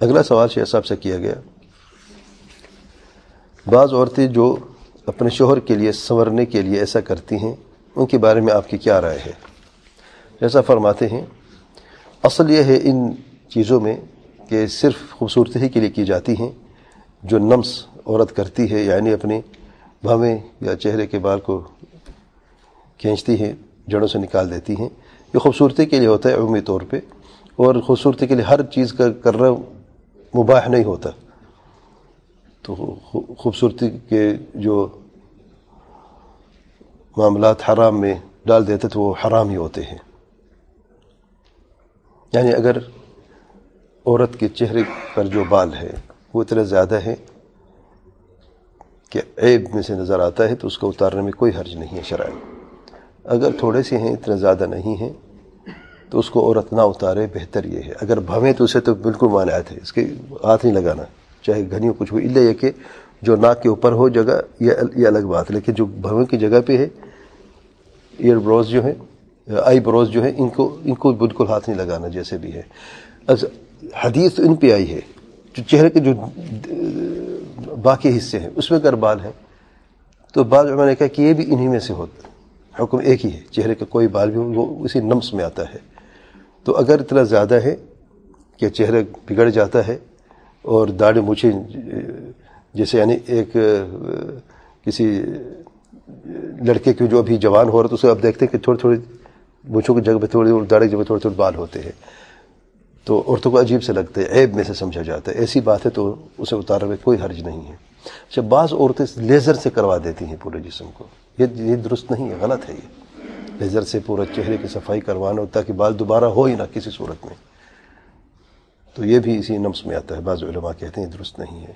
اگلا سوال شیخ صاحب سے کیا گیا۔ بعض عورتیں جو اپنے شوہر کے لیے سنورنے کے لیے ایسا کرتی ہیں، ان کے بارے میں آپ کی کیا رائے ہے؟ جیسا فرماتے ہیں، اصل یہ ہے ان چیزوں میں کہ صرف خوبصورتی کے لیے کی جاتی ہیں، جو نمس عورت کرتی ہے یعنی اپنی بھویں یا چہرے کے بال کو کھینچتی ہیں، جڑوں سے نکال دیتی ہیں۔ یہ خوبصورتی کے لیے ہوتا ہے عمومی طور پہ، اور خوبصورتی کے لیے ہر چیز کا کرنا مباح نہیں ہوتا۔ تو خوبصورتی کے جو معاملات حرام میں ڈال دیتے تو وہ حرام ہی ہوتے ہیں۔ یعنی اگر عورت کے چہرے پر جو بال ہے وہ اتنا زیادہ ہے کہ عیب میں سے نظر آتا ہے تو اس کو اتارنے میں کوئی حرج نہیں ہے شرائع اگر تھوڑے سے ہیں اتنا زیادہ نہیں ہیں تو اس کو عورت نہ اتارے، بہتر یہ ہے۔ اگر بھویں تو اسے تو بالکل مانعات ہے، اس کے ہاتھ نہیں لگانا۔ چاہے گھنی کچھ ہو اللہ یہ کہ جو ناک کے اوپر ہو جگہ، یہ الگ بات ہے۔ لیکن جو بھویں کی جگہ پہ ہے ایئر بروز جو ہیں آئی بروز جو ہیں، ان کو ان کو بالکل ہاتھ نہیں لگانا جیسے بھی ہے۔ حدیث ان پہ آئی ہے۔ جو چہرے کے جو باقی حصے ہیں، اس میں اگر بال ہیں، تو بعض میں نے کہا کہ یہ بھی انہی میں سے ہوتا حکم ایک ہی ہے، چہرے کا کوئی بال بھی ہو، وہ اسی نمس میں آتا ہے۔ تو اگر اتنا زیادہ ہے کہ چہرہ بگڑ جاتا ہے اور داڑھی مچھے جیسے یعنی ایک، کسی لڑکے کے جو ابھی جوان ہو رہا تو اسے اب دیکھتے ہیں کہ تھوڑی تھوڑی مچھوں کی جگہ پہ تھوڑی داڑھی جگہ تھوڑے تھوڑے بال ہوتے ہیں۔ تو عورتوں کو عجیب سے لگتا ہے، عیب میں سے سمجھا جاتا ہے۔ ایسی بات ہے تو اسے اتارنے میں کوئی حرج نہیں ہے۔ اچھا بعض عورتیں لیزر سے کروا دیتی ہیں پورے جسم کو۔ یہ درست نہیں ہے، غلط ہے یہ۔ لیزر سے پورا چہرے کی صفائی کروانا تاکہ بال دوبارہ ہو ہی نہ کسی صورت میں۔ تو یہ بھی اسی نمس میں آتا ہے، بعض علماء کہتے ہیں درست نہیں ہے۔